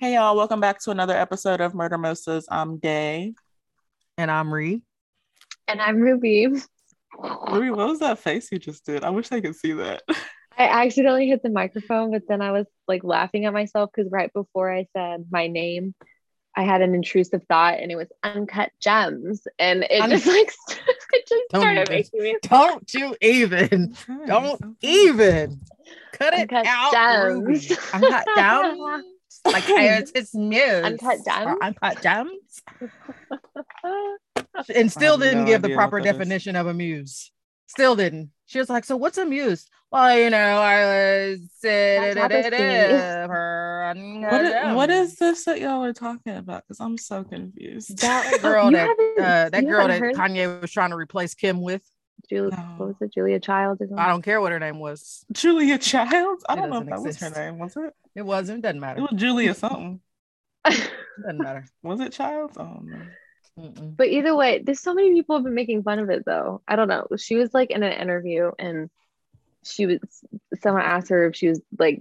Hey y'all, welcome back to another episode of Murder Mosas. I'm Day. And I'm Ree. And I'm Ruby. Ruby, what was that face you just did? I wish I could see that. I accidentally hit the microphone, but then I was like laughing at myself because right before I said my name, I had an intrusive thought and it was uncut gems. And it Un- just like it just Don't started even- making me Don't you even. Don't even. Cut it out. gems. Ruby. Uncut gems. Like it's, it's muse. Uncut gems? Or Uncut gems. And still didn't no give the proper what that is. definition of a muse. Still didn't. She was like, so what's a muse? Well, you know, I was That's What is, what is this that y'all are talking about? Because I'm so confused. that girl that uh, that girl that haven't Kanye was trying to replace Kim with? Julia, No. what was it? Julia Child or something? I don't care what her name was. Julia Childs? I It don't know if doesn't that was her exist. name, was it? It wasn't. Doesn't matter. It was Julia something. Doesn't matter. Was it Childs? Oh no. Mm-mm. But either way, there's so many people have been making fun of it though. I don't know. She was like in an interview and she was someone asked her if she was like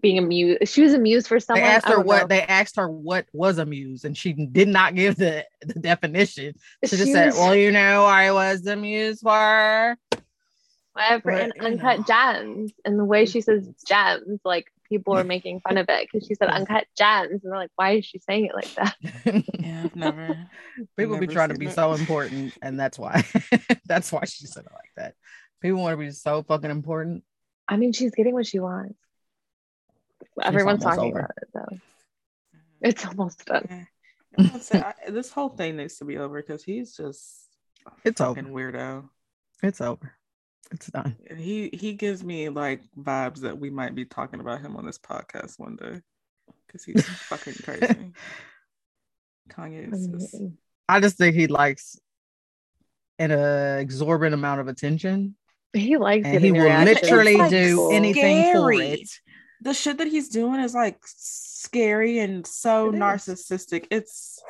being amused. She was amused for someone. They asked her what know. they asked her what was amused, and she did not give the, the definition. She just She said, was- "Well, you know, I was amused muse for." whatever But, and uncut know. gems. And the way she says gems, like people are making fun of it because she said uncut gems. And they're like, why is she saying it like that? Yeah, I've never. People be trying to be it. so important, and that's why. that's why she said it like that. People want to be so fucking important. I mean, she's getting what she wants. Everyone's talking over. about it though. It's almost done. Yeah. Say, I, this whole thing needs to be over because he's just a It's over. fucking weirdo. It's over. It's done. And he he gives me like vibes that we might be talking about him on this podcast one day because he's fucking crazy. Kanye is just, I just think he likes an uh, exorbitant amount of attention, He likes and getting he will reaction. literally like, do Cool. anything for it. The shit that he's doing is like scary and so It is. narcissistic. It's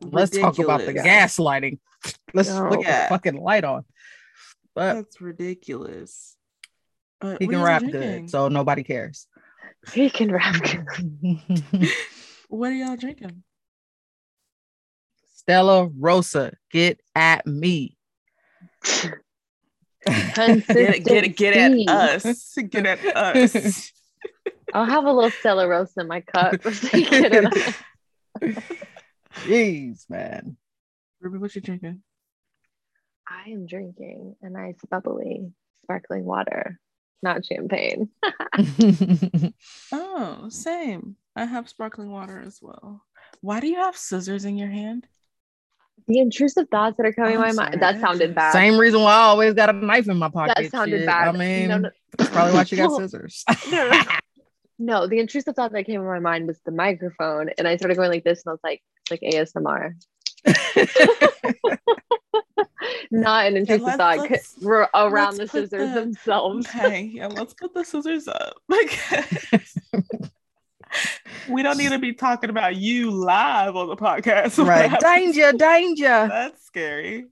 Let's talk about the gaslighting. Let's No. put Yeah. the fucking light on. But That's ridiculous. Uh, he can rap y'all good, so nobody cares. He can rap. good. what are y'all drinking? Stella Rosa, get at me. Get get get at us. Get at us. I'll have a little Stella Rosa in my cup. so you get it on. Jeez, man. Ruby, what are you drinking? I am drinking a nice bubbly sparkling water, not champagne. Oh, same. I have sparkling water as well. Why do you have scissors in your hand? The intrusive thoughts that are coming I'm to my sorry, mind. That sounded bad. Same reason why I always got a knife in my pocket. That sounded shit. bad. I mean, No, no. that's probably why she got scissors. No, no. No, the intrusive thought that came in my mind was the microphone, and I started going like this, and I was like, it's like ASMR, not an intrusive let's- thought let's- c- r- around the let's put scissors the- themselves. Okay, yeah, let's put the scissors up. Like we don't need to be talking about you live on the podcast. right. What Danger, danger. That's scary.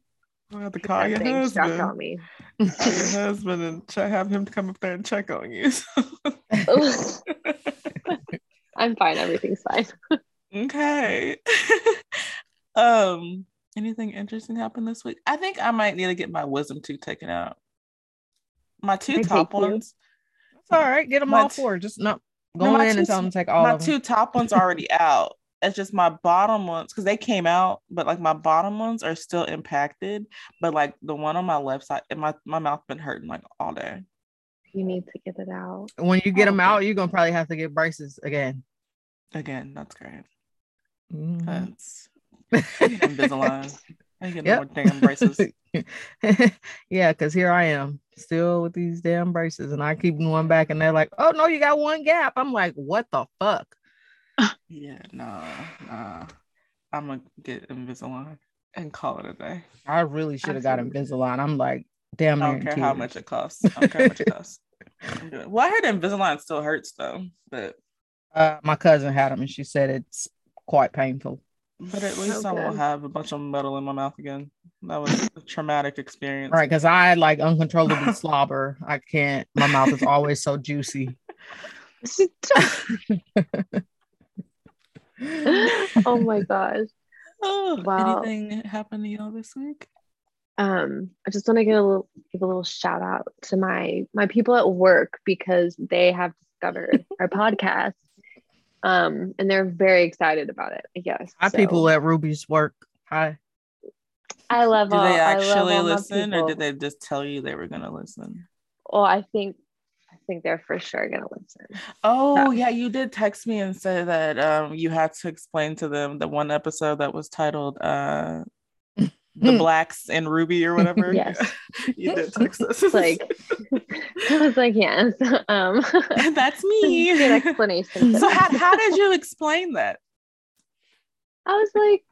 We'll have to call That your husband. on me. Call your husband and check, have him come up there and check on you. I'm fine. Everything's fine. okay. um, anything interesting happened this week? I think I might need to get my wisdom tooth taken out. My two I top take you. ones. It's all right. Get them My all t- four. Just no. No, Go my in two and tell them to take all my of them. two top ones are already out. It's just my bottom ones because they came out, but like my bottom ones are still impacted. But like the one on my left side, and my my mouth been hurting like all day. You need to get it out. when you get them out, you're gonna probably have to get braces again. Again, that's great. Mhm. That's I Invisalign. I need to get Yep. more damn braces. yeah, because here I am still with these damn braces, and I keep going back, and they're like, "Oh no, you got one gap." I'm like, "What the fuck?" Yeah, no, nah. I'm gonna get Invisalign and call it a day. I really should have got Absolutely. Invisalign. I'm like, damn, I don't in care how much it costs. I don't care how much it costs. Well, I heard Invisalign still hurts though, but Uh, my cousin had them, and she said it's quite painful. But at least I won't have a bunch of metal in my mouth again. That was a traumatic experience. Right, because I like uncontrollably slobber. I can't. My mouth is always so juicy. oh my gosh. Oh, Wow. Anything happened to y'all this week? Um, I just want to give a little give a little shout out to my my people at work because they have discovered our podcast. Um, and they're very excited about it, I guess. Hi, So, people at Ruby's work. Hi. I love Did all, they actually listen, or did they just tell you they were gonna listen? Well, I think I think they're for sure gonna listen. Oh yeah, you did text me and say that um you had to explain to them the one episode that was titled uh the blacks and Ruby or whatever. Yes. you did text us. Like I was like, yes. Um that's me. Good explanation. so how, how did you explain that? I was like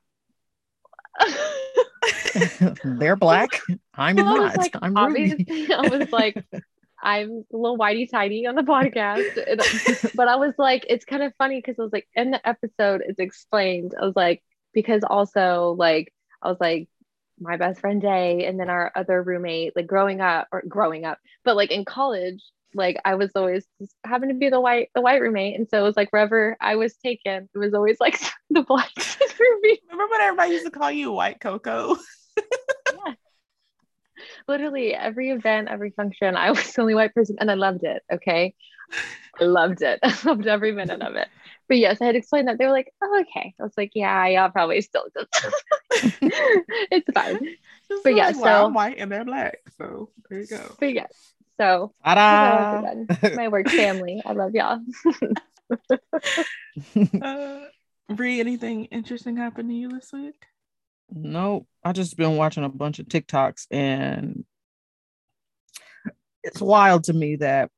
They're black. I'm Well, not. like, I'm Ruby. I was like, I'm a little whitey tidy on the podcast. And- but I was like, it's kind of funny because I was like, in the episode, it's explained. I was like, because also, like, I was like, my best friend Day, and then our other roommate, like growing up or growing up, but like in college, like I was always just happened to be the white the white roommate, and so it was like wherever I was taken, it was always like the black Ruby. Remember when everybody used to call you White Cocoa? literally every event, every function, I was the only white person and I loved it. Okay. I loved it. I loved every minute of it. But yes, I had explained that. They were like, oh, okay. I was like, yeah, y'all probably still just it's fine. Just But yeah, like, well, so- I'm white and they're black. So there you go. But yes. So Ta-da! hello again. my work family. I love y'all. Uh, Bree, anything interesting happened to you this week? Nope. I just been watching a bunch of TikToks and it's wild to me that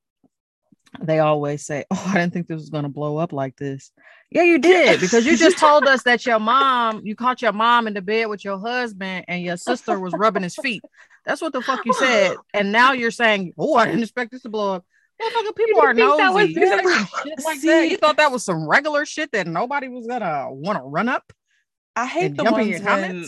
they always say, Oh, I didn't think this was gonna blow up like this. Yeah, you did, because you just told us that your mom, you caught your mom in the bed with your husband and your sister was rubbing his feet. That's what the fuck you said. And now you're saying, Oh, I didn't expect this to blow up. Motherfucker, people are think that was nosy. You say gonna some blow shit like See- that. You thought that was some regular shit that nobody was gonna want to run up I hate the ones when,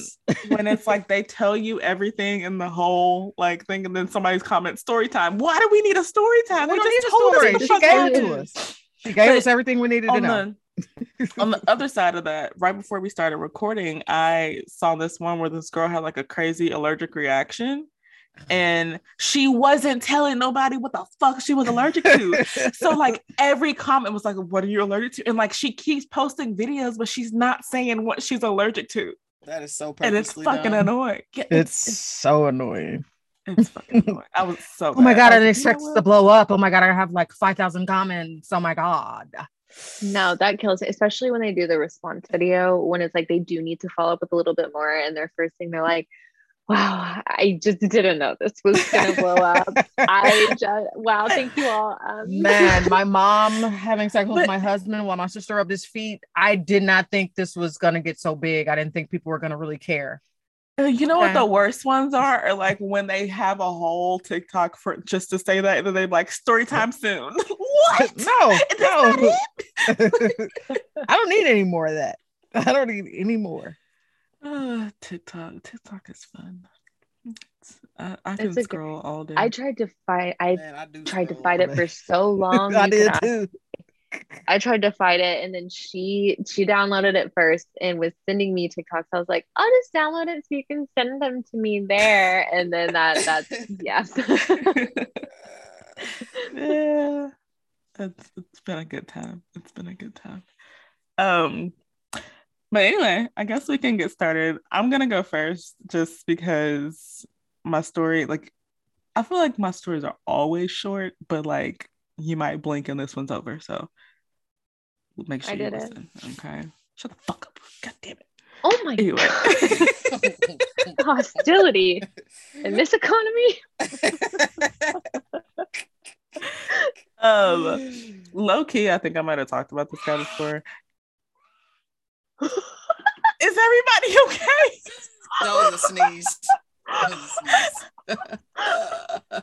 when it's like they tell you everything in the whole like thing, and then somebody's comment story time. Why do we need a story time? We don't just told us story. the She gave to us. She gave But us everything we needed to know. the on the other side of that, right before we started recording, I saw this one where this girl had like a crazy allergic reaction. And she wasn't telling nobody what the fuck she was allergic to. so like every comment was like, "What are you allergic to?" And like she keeps posting videos, but she's not saying what she's allergic to, That is so and it's fucking done. annoying. Yeah, It's so annoying. it's fucking annoying. I was so. Oh my mad. god, I was didn't expect "You know to blow up. Oh my god, I have like five thousand comments. Oh my god. No, that kills it, especially when they do the response video when it's like they do need to follow up with a little bit more. And their first thing they're like, wow, I just didn't know this was gonna blow up. I just wow, thank you all. Um, Man, my mom having sex with But- my husband while my sister rubbed his feet. I did not think this was gonna get so big. I didn't think people were gonna really care. Uh, You know what the worst ones are? Are like when they have a whole TikTok for just to say that, and then they like story time soon. what? No, no. I don't need any more of that. I don't need any more. Uh, TikTok. TikTok is fun. It's- I, I can It's a good- scroll all day. I tried to fight. I Man, I tried to fight on it for so long. I did could too. I tried to fight it and then she she downloaded it first and was sending me TikToks. I was like, I'll just download it so you can send them to me there. And then that that's yes. yeah, it's it's been a good time. It's been a good time. Um, but anyway, I guess we can get started. I'm gonna go first, just because my story, like, I feel like my stories are always short, but like you might blink and this one's over. So make sure you did it. listen. Okay, shut the fuck up. God damn it. oh my Anyway. god. Hostility in this economy. um, low key, I think I might have talked about this guy before. Is everybody okay? That was a sneeze. Was a sneeze.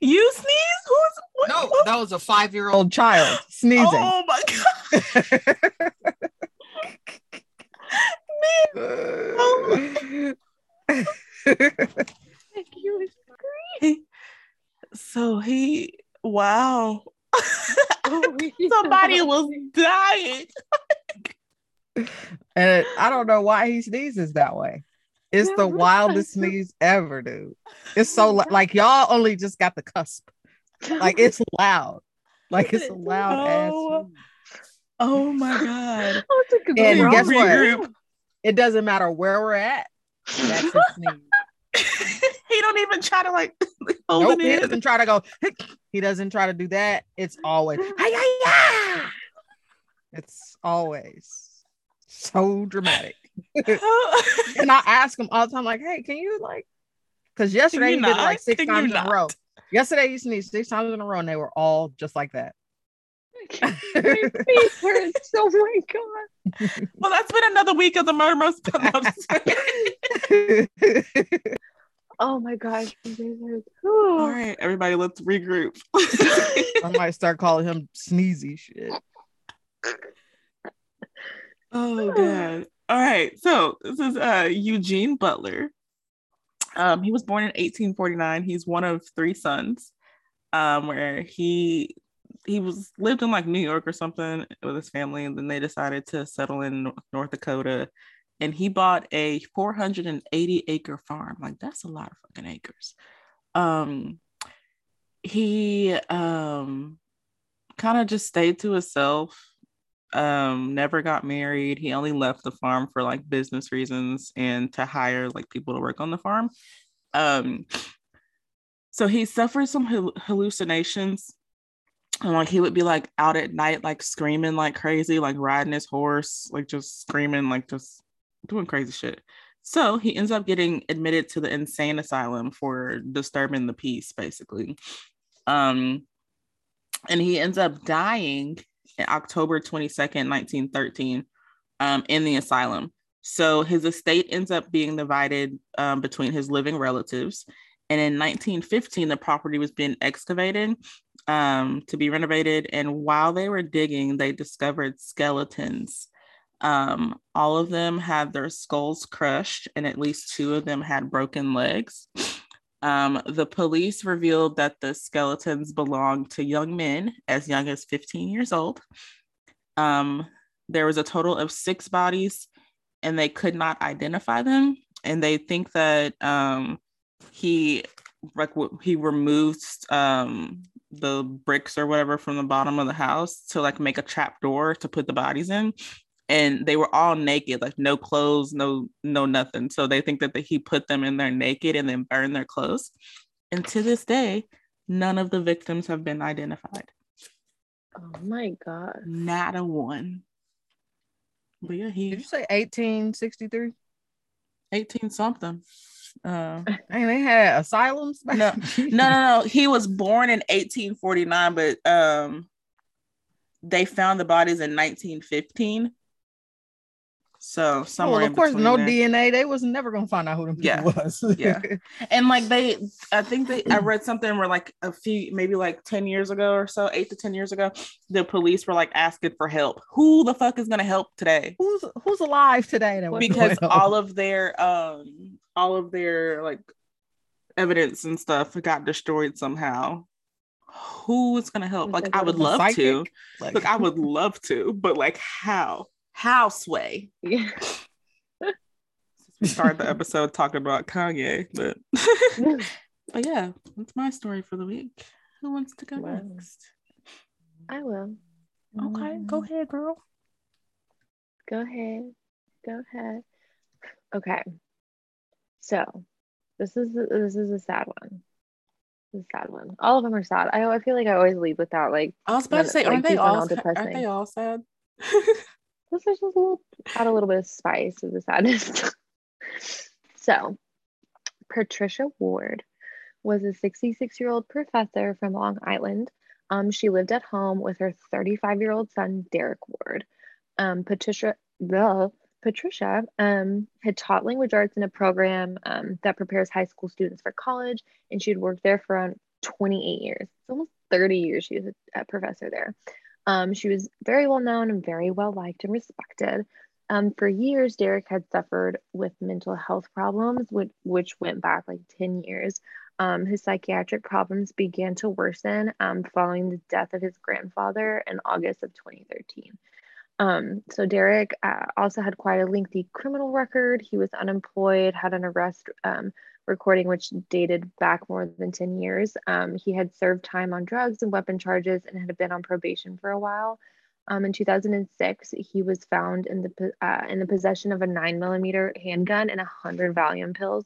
You sneeze? Who's what? No, what- that was a five-year-old child sneezing. Oh my god! Man, Oh He was He- so he, wow. Oh, Somebody was dying. And I don't know why he sneezes that way. It's the wildest sneeze ever, dude. It's so li- like y'all only just got the cusp. Like it's loud. Like it's a loud ass. Oh. Oh my god. It's a good And guess what? Regroup. It doesn't matter where we're at. That's his sneeze. he don't even try to like hold Nope, it he in. doesn't try to go. He doesn't try to do that. It's always. "Hi-ya-ya!" Ah! It's always so dramatic. And I ask him all the time, like, "Hey, can you like?" Because yesterday you he did like six Can times in a row. Yesterday he sneezed six times in a row, and they were all just like that. My face hurts. Oh my god. well, that's been another week of the murder most. Oh my gosh. My face hurts. All Ooh. right, everybody, let's regroup. I might start calling him sneezy shit. Oh god. All right, so this is uh Eugene Butler. Um, he was born in 1849. He's one of three sons. Um, where he he was lived in like New York or something with his family, and then they decided to settle in North Dakota. And he bought a 480 acre farm. Like that's a lot of fucking acres. Um, he um kind of just stayed to himself um never got married. He only left the farm for like business reasons and to hire like people to work on the farm. Um so he suffered some hallucinations. And like he would be like out at night like screaming like crazy like riding his horse like just screaming like just doing crazy shit. So he ends up getting admitted to the insane asylum for disturbing the peace basically. Um and he ends up dying in October 22nd, 1913, um, in the asylum. So his estate ends up being divided um, between his living relatives. And in 1915, the property was being excavated um, to be renovated. And while they were digging, they discovered skeletons. Um, all of them had their skulls crushed, and at least two of them had broken legs. Um, the police revealed that the skeletons belonged to young men as young as 15 years old. Um, there was a total of six bodies, and they could not identify them. And they think that um, he like he removed um, the bricks or whatever from the bottom of the house to like make a trap door to put the bodies in and they were all naked like no clothes no no nothing so they think that the, he put them in there naked and then burned their clothes and to this day none of the victims have been identified Oh my god. not a one but yeah Did he you say 1863? 18 something uh And they had asylums. No. no no no he was born in 1849 but um they found the bodies in 1915 so somewhere Well, in of course, no there. DNA. They was never gonna find out who them people Yeah. was. Yeah. and like they i think they i read something where like a few maybe like 10 years ago or so 8 to 10 years ago the police were like asking for help who the fuck is going to help today who's who's alive today? That because all of their um all of their like evidence and stuff got destroyed somehow who is going to help like i would a love to? Like, look i would love to but like how how sway Yeah. we started the episode talking about kanye but but yeah that's my story for the week who wants to go Wow. next I will. okay go um, ahead girl Go ahead. Go ahead. Okay. So this is this is a sad one. This a sad one. All of them are sad. I I feel like I always lead with that. Like i was about None- to say like, aren't they all not sad? aren't they all sad this is just a little add a little bit of spice to the sadness. so Patricia Ward was a 66 year old professor from Long Island. Um, she lived at home with her 35 year old son, Derek Ward. Um, Patricia, the Patricia um, had taught language arts in a program um, that prepares high school students for college, and she'd worked there for around 28 years. It's almost 30 years she was a, a professor there. Um, she was very well known and very well liked and respected. Um, for years, Derek had suffered with mental health problems, which, which went back like 10 years. Um, his psychiatric problems began to worsen um, following the death of his grandfather in August of 2013. Um, so Derek uh, also had quite a lengthy criminal record. He was unemployed, had an arrest um, recording which dated back more than 10 years. Um, he had served time on drugs and weapon charges and had been on probation for a while. Um, in 2006, he was found in the uh, in the possession of a nine millimeter handgun and hundred Valium pills.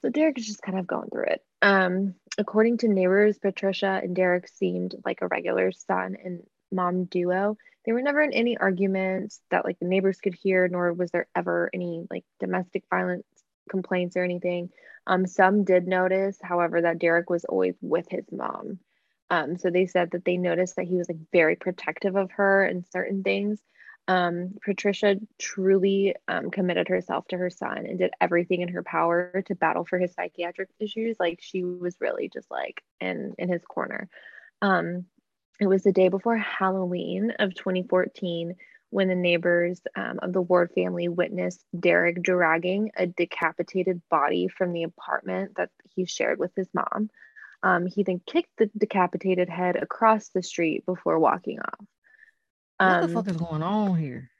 So Derek is just kind of going through it. Um, according to neighbors, Patricia and Derek seemed like a regular son and mom duo. They were never in any arguments that like the neighbors could hear, nor was there ever any like domestic violence complaints or anything. Um, some did notice, however, that Derek was always with his mom. Um, so they said that they noticed that he was like very protective of her and certain things. Um, Patricia truly um, committed herself to her son and did everything in her power to battle for his psychiatric issues. Like she was really just like in in his corner. Um, it was the day before Halloween of 2014 when the neighbors um, of the Ward family witnessed Derek dragging a decapitated body from the apartment that he shared with his mom. Um, he then kicked the decapitated head across the street before walking off. Um, what the fuck is going on here?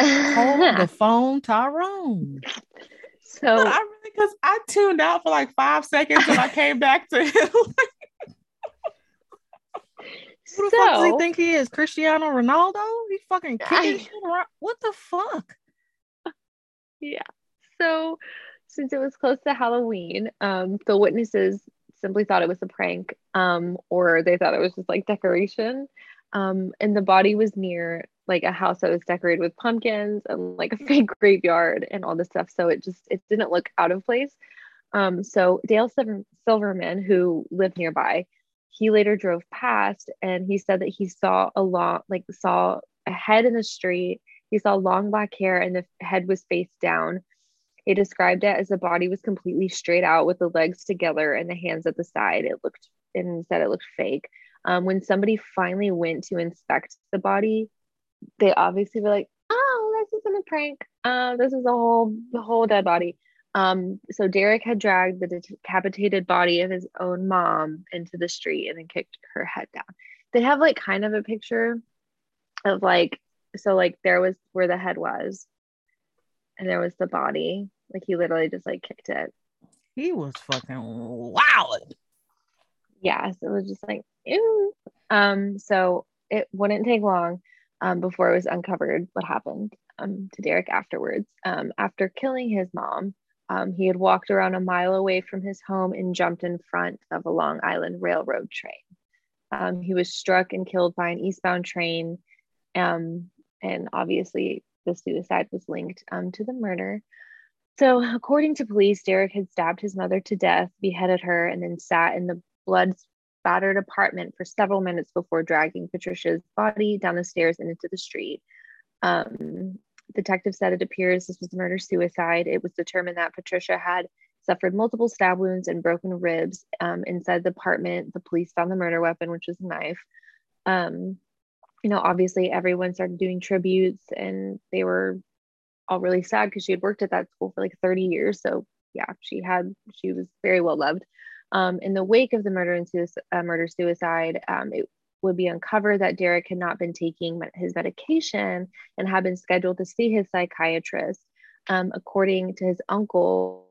Hold the phone, Tyrone. So I really because I tuned out for like five seconds and I came back to him. Who the so, fuck does he think he is? Cristiano Ronaldo? Fucking kicking shit around. What the fuck? Yeah. So since it was close to Halloween, um, the witnesses simply thought it was a prank, um, or they thought it was just like decoration. Um, and the body was near like a house that was decorated with pumpkins and like a fake graveyard and all this stuff. So it just it didn't look out of place. Um, so Dale Silver- Silverman, who lived nearby, he later drove past and he said that he saw a lot like saw a head in the street. He saw long black hair and the head was face down. He described it as the body was completely straight out with the legs together and the hands at the side. It looked and said it looked fake. Um, when somebody finally went to inspect the body they obviously were like oh this isn't a prank. Uh, this is a whole the whole dead body. Um, so Derek had dragged the decapitated body of his own mom into the street and then kicked her head down. They have like kind of a picture of like, so like there was where the head was, and there was the body. Like he literally just like kicked it. He was fucking wild. Yeah, so it was just like, ew. Um, so it wouldn't take long um, before it was uncovered what happened um, to Derek afterwards. Um, after killing his mom, um, he had walked around a mile away from his home and jumped in front of a Long Island Railroad train. Um, he was struck and killed by an eastbound train. Um, and obviously, the suicide was linked um, to the murder. So, according to police, Derek had stabbed his mother to death, beheaded her, and then sat in the blood spattered apartment for several minutes before dragging Patricia's body down the stairs and into the street. Um, Detective said it appears this was murder suicide. It was determined that Patricia had suffered multiple stab wounds and broken ribs. Um, inside the apartment, the police found the murder weapon, which was a knife. Um, you know, obviously, everyone started doing tributes, and they were all really sad because she had worked at that school for like 30 years. So, yeah, she had she was very well loved. Um, in the wake of the murder and suicide, uh, murder suicide, um, it would be uncovered that Derek had not been taking his medication and had been scheduled to see his psychiatrist. Um, according to his uncle,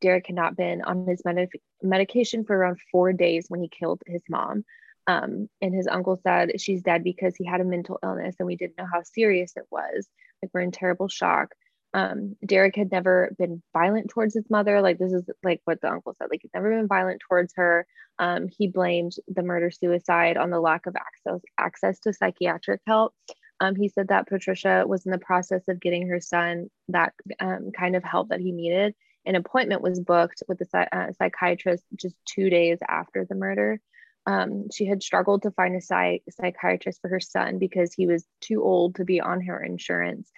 Derek had not been on his med- medication for around four days when he killed his mom. Um, and his uncle said she's dead because he had a mental illness and we didn't know how serious it was. Like, we're in terrible shock um, Derek had never been violent towards his mother. Like this is like what the uncle said. Like he's never been violent towards her. Um, he blamed the murder suicide on the lack of access access to psychiatric help. Um, he said that Patricia was in the process of getting her son that um, kind of help that he needed. An appointment was booked with the uh, psychiatrist just two days after the murder. Um, she had struggled to find a psych- psychiatrist for her son because he was too old to be on her insurance.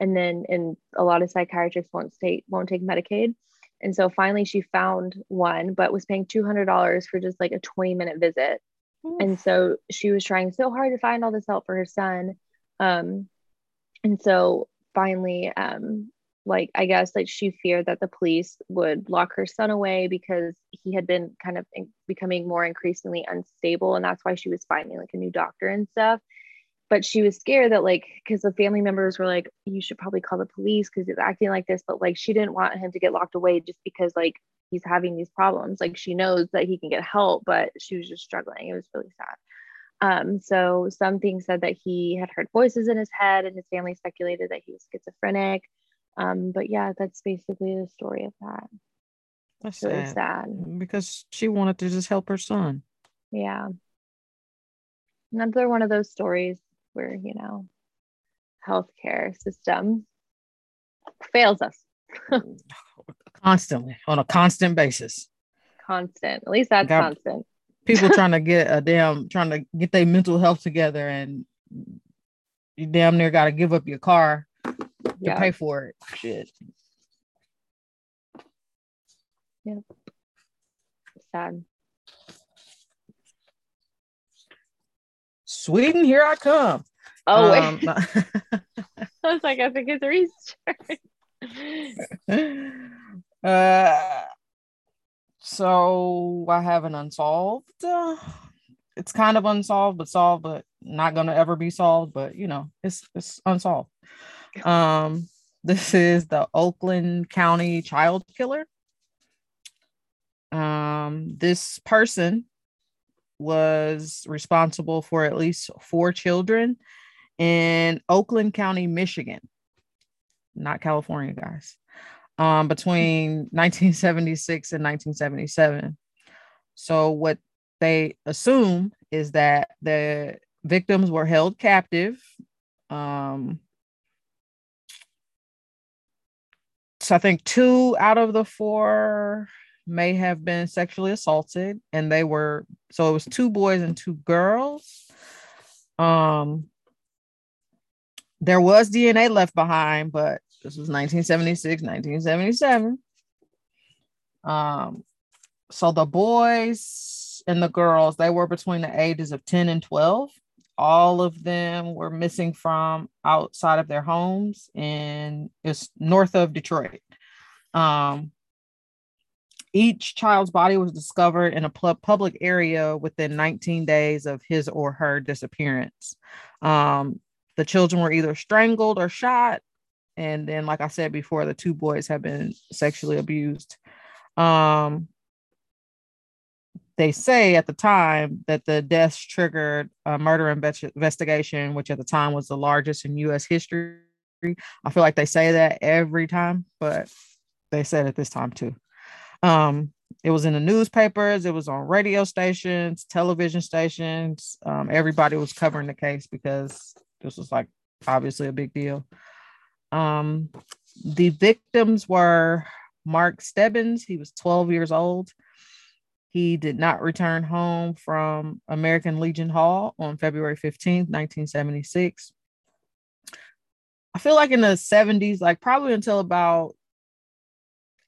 And then and a lot of psychiatrists won't take won't take medicaid. And so finally she found one but was paying $200 for just like a 20 minute visit. Oof. and so she was trying so hard to find all this help for her son. Um and so finally um like i guess like she feared that the police would lock her son away because he had been kind of becoming more increasingly unstable and that's why she was finding like a new doctor and stuff. But she was scared that like because the family members were like you should probably call the police because he's acting like this but like she didn't want him to get locked away just because like he's having these problems. Like she knows that he can get help but she was just struggling. It was really sad. Um, so some things said that he had heard voices in his head and his family speculated that he was schizophrenic um, but yeah that's basically the story of that That's really sad. sad Because she wanted to just help her son. yeah another one of those stories where you know healthcare system fails us Constantly on a constant basis. constant at least that's Got- constant People trying to get a damn trying to get their mental health together and you damn near gotta give up your car to yeah pay for it. Shit. Yeah. Sad Sweden, here I come. oh Um, wait i was like i think it's reached uh, so I have an unsolved. Uh, it's kind of unsolved, but solved, but not gonna ever be solved. But you know, it's it's unsolved. Um, this is the Oakland County child killer. Um, this person was responsible for at least four children in Oakland County, Michigan not California, guys, um, between 1976 and 1977. So, what they assume is that the victims were held captive. Um, so, I think two out of the four may have been sexually assaulted, and they were so it was two boys and two girls. Um, there was DNA left behind, but this was 1976, 1977. Um, so the boys and the girls, they were between the ages of 10 and 12. All of them were missing from outside of their homes, and it's north of Detroit. Um, each child's body was discovered in a pu- public area within 19 days of his or her disappearance. Um, the children were either strangled or shot and then like i said before the two boys have been sexually abused um they say at the time that the deaths triggered a murder investigation which at the time was the largest in us history i feel like they say that every time but they said it this time too um it was in the newspapers it was on radio stations television stations um, everybody was covering the case because this was like obviously a big deal um, the victims were Mark Stebbins. He was 12 years old. He did not return home from American Legion Hall on February 15th, 1976. I feel like in the 70s, like probably until about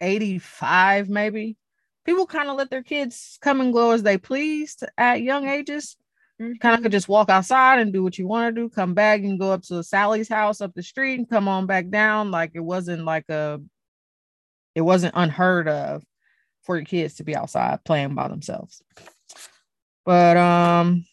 85, maybe, people kind of let their kids come and go as they pleased at young ages kind of mm-hmm. could just walk outside and do what you want to do, come back and go up to Sally's house up the street and come on back down. Like it wasn't like a, it wasn't unheard of for your kids to be outside playing by themselves. But um,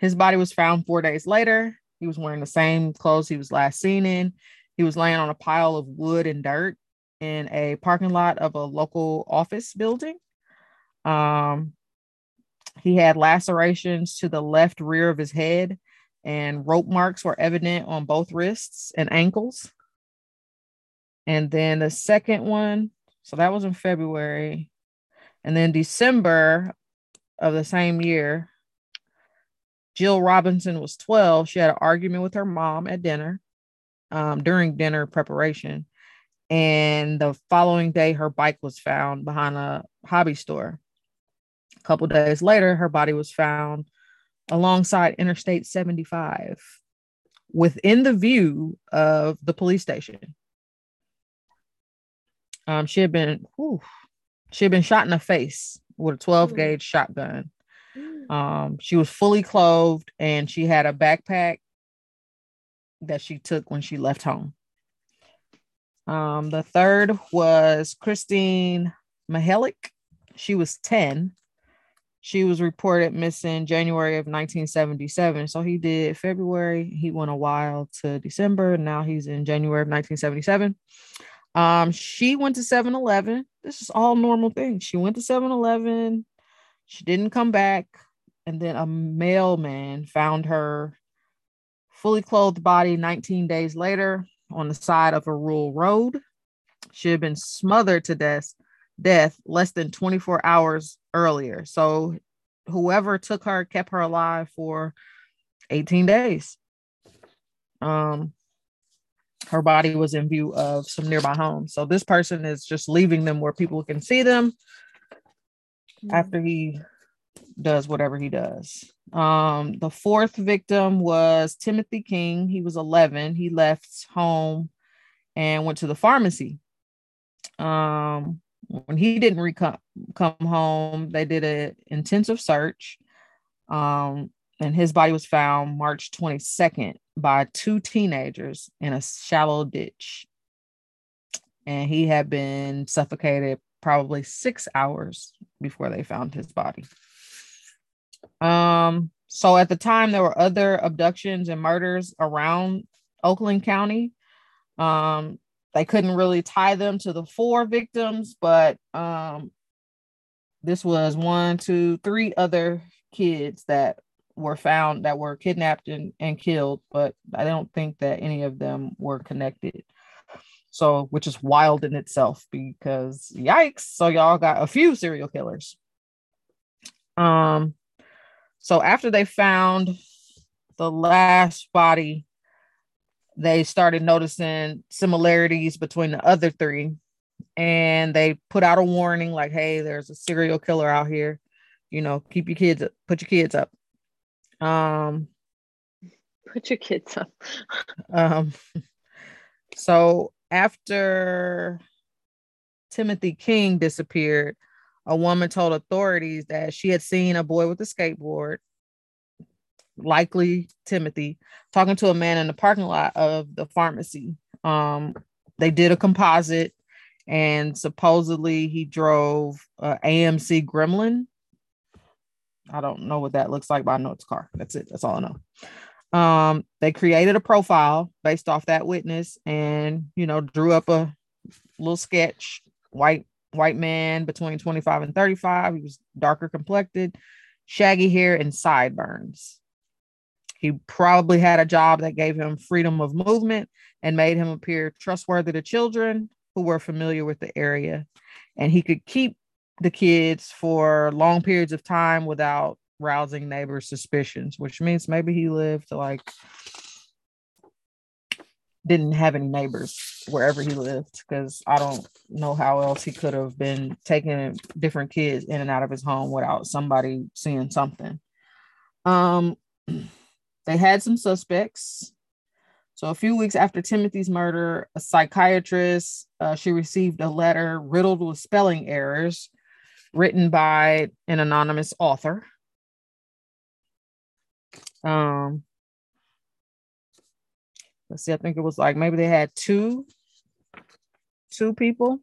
his body was found four days later. He was wearing the same clothes he was last seen in. He was laying on a pile of wood and dirt in a parking lot of a local office building. Um, he had lacerations to the left rear of his head, and rope marks were evident on both wrists and ankles. And then the second one, so that was in February. And then December of the same year, Jill Robinson was 12. She had an argument with her mom at dinner um, during dinner preparation. And the following day, her bike was found behind a hobby store. A couple days later, her body was found alongside Interstate 75 within the view of the police station. Um, she had been whew, she had been shot in the face with a 12 Ooh. gauge shotgun. Um, she was fully clothed and she had a backpack that she took when she left home. Um, the third was Kristine Mihelich. She was 10. She was reported missing January of 1977. So he did February. He went a while to December. And now he's in January of 1977. Um, she went to 7 Eleven. This is all normal things. She went to 7 Eleven. She didn't come back. And then a mailman found her fully clothed body 19 days later on the side of a rural road. She had been smothered to death, death less than 24 hours earlier. So whoever took her kept her alive for 18 days. Um, her body was in view of some nearby homes. So this person is just leaving them where people can see them after he does whatever he does. Um, the fourth victim was Timothy King. He was 11. He left home and went to the pharmacy. Um, when he didn't re- come home, they did an intensive search. Um, and his body was found March 22nd by two teenagers in a shallow ditch. And he had been suffocated probably six hours before they found his body. Um, so at the time, there were other abductions and murders around Oakland County. Um, they couldn't really tie them to the four victims, but um, this was one, two, three other kids that were found that were kidnapped and, and killed, but I don't think that any of them were connected. So, which is wild in itself because yikes. So y'all got a few serial killers. Um, so after they found the last body, they started noticing similarities between the other three. And they put out a warning like, hey, there's a serial killer out here. You know, keep your kids up, put your kids up. Um put your kids up. um so after Timothy King disappeared, a woman told authorities that she had seen a boy with a skateboard, likely Timothy, talking to a man in the parking lot of the pharmacy. Um, they did a composite, and supposedly he drove a AMC Gremlin. I don't know what that looks like, but I know it's car. That's it. That's all I know. Um, they created a profile based off that witness, and you know, drew up a little sketch, white white man between 25 and 35. He was darker complected, shaggy hair, and sideburns. He probably had a job that gave him freedom of movement and made him appear trustworthy to children who were familiar with the area. And he could keep the kids for long periods of time without rousing neighbors' suspicions, which means maybe he lived like didn't have any neighbors wherever he lived because I don't know how else he could have been taking different kids in and out of his home without somebody seeing something. Um, they had some suspects. So a few weeks after Timothy's murder, a psychiatrist uh, she received a letter riddled with spelling errors, written by an anonymous author. Um, let's see, I think it was like maybe they had two, two people.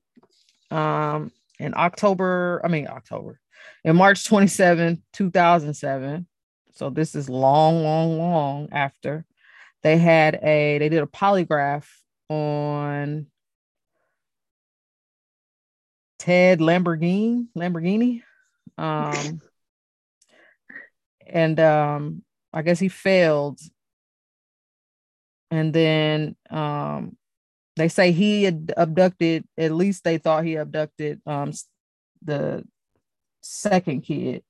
Um, in October, I mean October, in March 27, 2007. So this is long, long, long after they had a they did a polygraph on Ted Lamborgine, Lamborgine. Um and um I guess he failed. And then um, they say he had abducted at least they thought he abducted um, the second kid.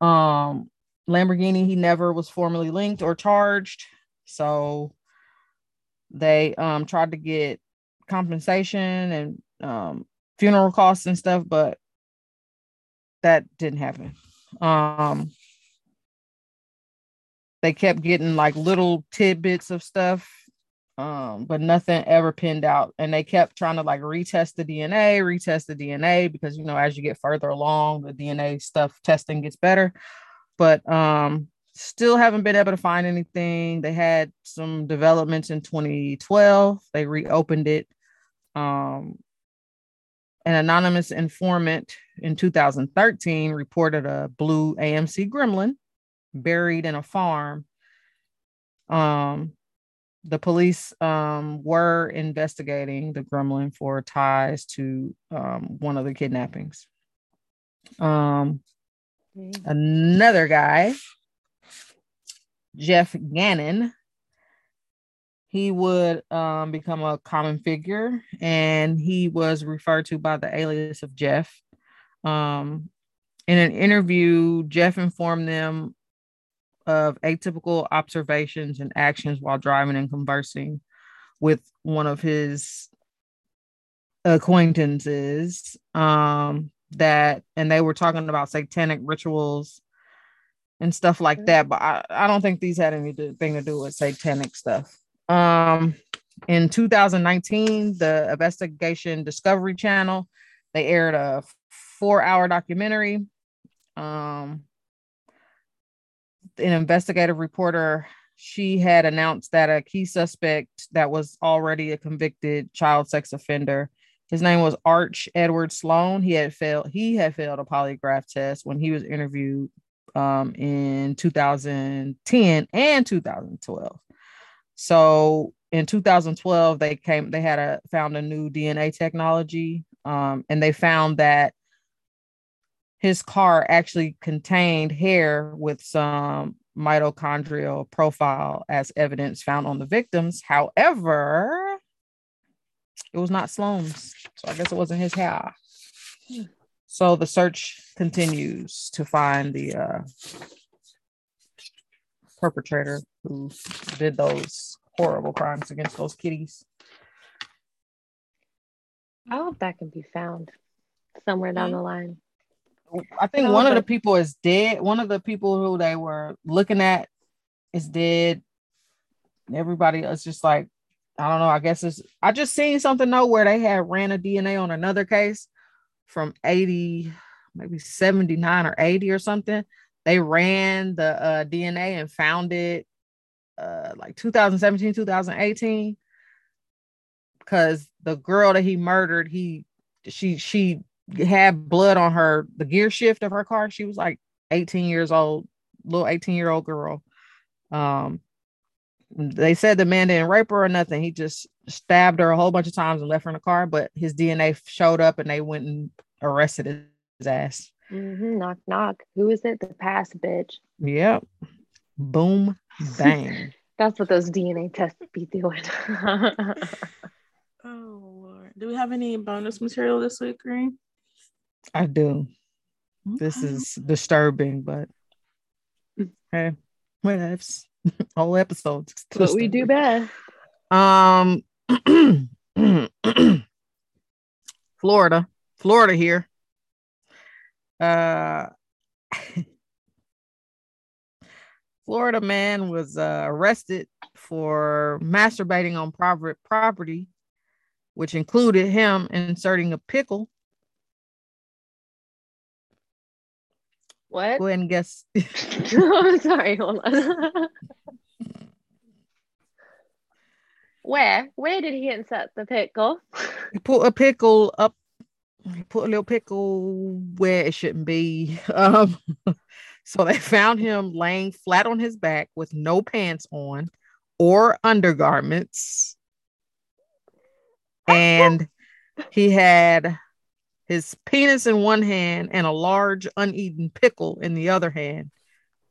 Um, lamborgine he never was formally linked or charged. So they um, tried to get compensation and um, funeral costs and stuff but that didn't happen um, they kept getting like little tidbits of stuff um, but nothing ever pinned out. And they kept trying to like retest the DNA, retest the DNA because you know as you get further along, the DNA stuff testing gets better. But um, still haven't been able to find anything. They had some developments in 2012. They reopened it um, an anonymous informant in 2013 reported a blue AMC gremlin buried in a farm. Um, the police um, were investigating the gremlin for ties to um, one of the kidnappings. Um, another guy, Jeff Gannon, he would um, become a common figure and he was referred to by the alias of Jeff. Um, in an interview, Jeff informed them of atypical observations and actions while driving and conversing with one of his acquaintances um, that and they were talking about satanic rituals and stuff like Mm. that but I, I don't think these had anything to do with satanic stuff um in 2019 the investigation discovery channel they aired a four hour documentary. Um an investigative reporter she had announced that a key suspect that was already a convicted child sex offender his name was arch edward sloan. He had failed he had failed a polygraph test when he was interviewed um, in 2010 and 2012 so in 2012 they came they had a found a new dna technology um, and they found that his car actually contained hair with some mitochondrial profile as evidence found on the victims. However, it was not Sloan's, so I guess it wasn't his hair. So the search continues to find the uh, perpetrator who did those horrible crimes against those kitties. I hope that can be found somewhere down the line. I think one of the people is dead. One of the people who they were looking at is dead. Everybody else just like, I don't know. I guess it's I just seen something though where they had ran a DNA on another case from 80, maybe 79 or 80 or something. They ran the uh, DNA and found it uh, like 2017, 2018. Because the girl that he murdered, he she she had blood on her the gear shift of her car. She was like 18 years old little 18 year old girl. Um they said the man didn't rape her or nothing. He just stabbed her a whole bunch of times and left her in the car but his dna showed up and they went and arrested his ass Mhm, Knock, knock. Who is it? The past bitch. yep boom bang That's what those DNA tests be doing. Oh Lord. Do we have any bonus material this week, Green? i do this is disturbing but hey whatevs whole episodes what we do best. Um, Florida, Florida here. Uh, Florida man was uh, arrested for masturbating on private property, which included him inserting a pickle. What? Go ahead and guess. I'm sorry, hold on. Where? Where did he insert the pickle? He put a pickle up. Put a little pickle where it shouldn't be. Um, so they found him laying flat on his back with no pants on or undergarments, and he had his penis in one hand and a large uneaten pickle in the other hand,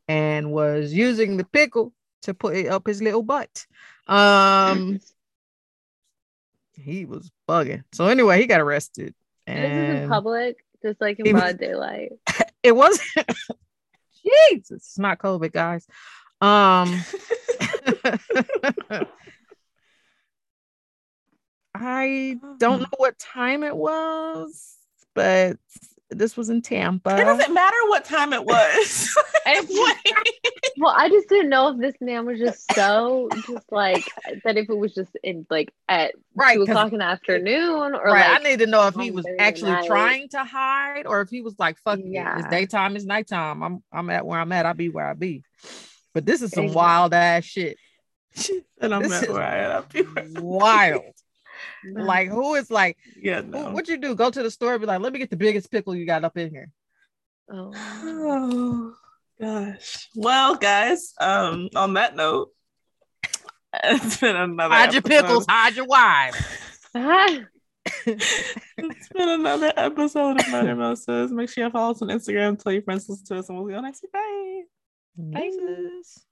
and was using the pickle to put it up his little butt. Um, he was bugging. So anyway, he got arrested. This is in public, just like in broad daylight. it wasn't Jesus, it's not COVID, guys. Um I don't know what time it was, but this was in Tampa. It doesn't matter what time it was. Well, I just didn't know if this man was just so just like that if it was just in like at right, two 'cause- o'clock in the afternoon or right. like I need to know if he was actually trying to hide or if he was like, fuck it. It's daytime, it's nighttime. I'm I'm at where I'm at, I'll be where I be. But this is some Exactly. wild ass shit. and I'm This at where I am. Wild. Like, who is like, Yeah, no. what you do? Go to the store, and be like, let me get the biggest pickle you got up in here. Oh. Oh gosh. Well, guys, um, on that note, it's been another Hide your pickles, hide your wives. It's been another episode of Murder Moses. Make sure you follow us on Instagram, tell your friends to listen to us, and we'll see you next week. Bye. Bye. Deuces.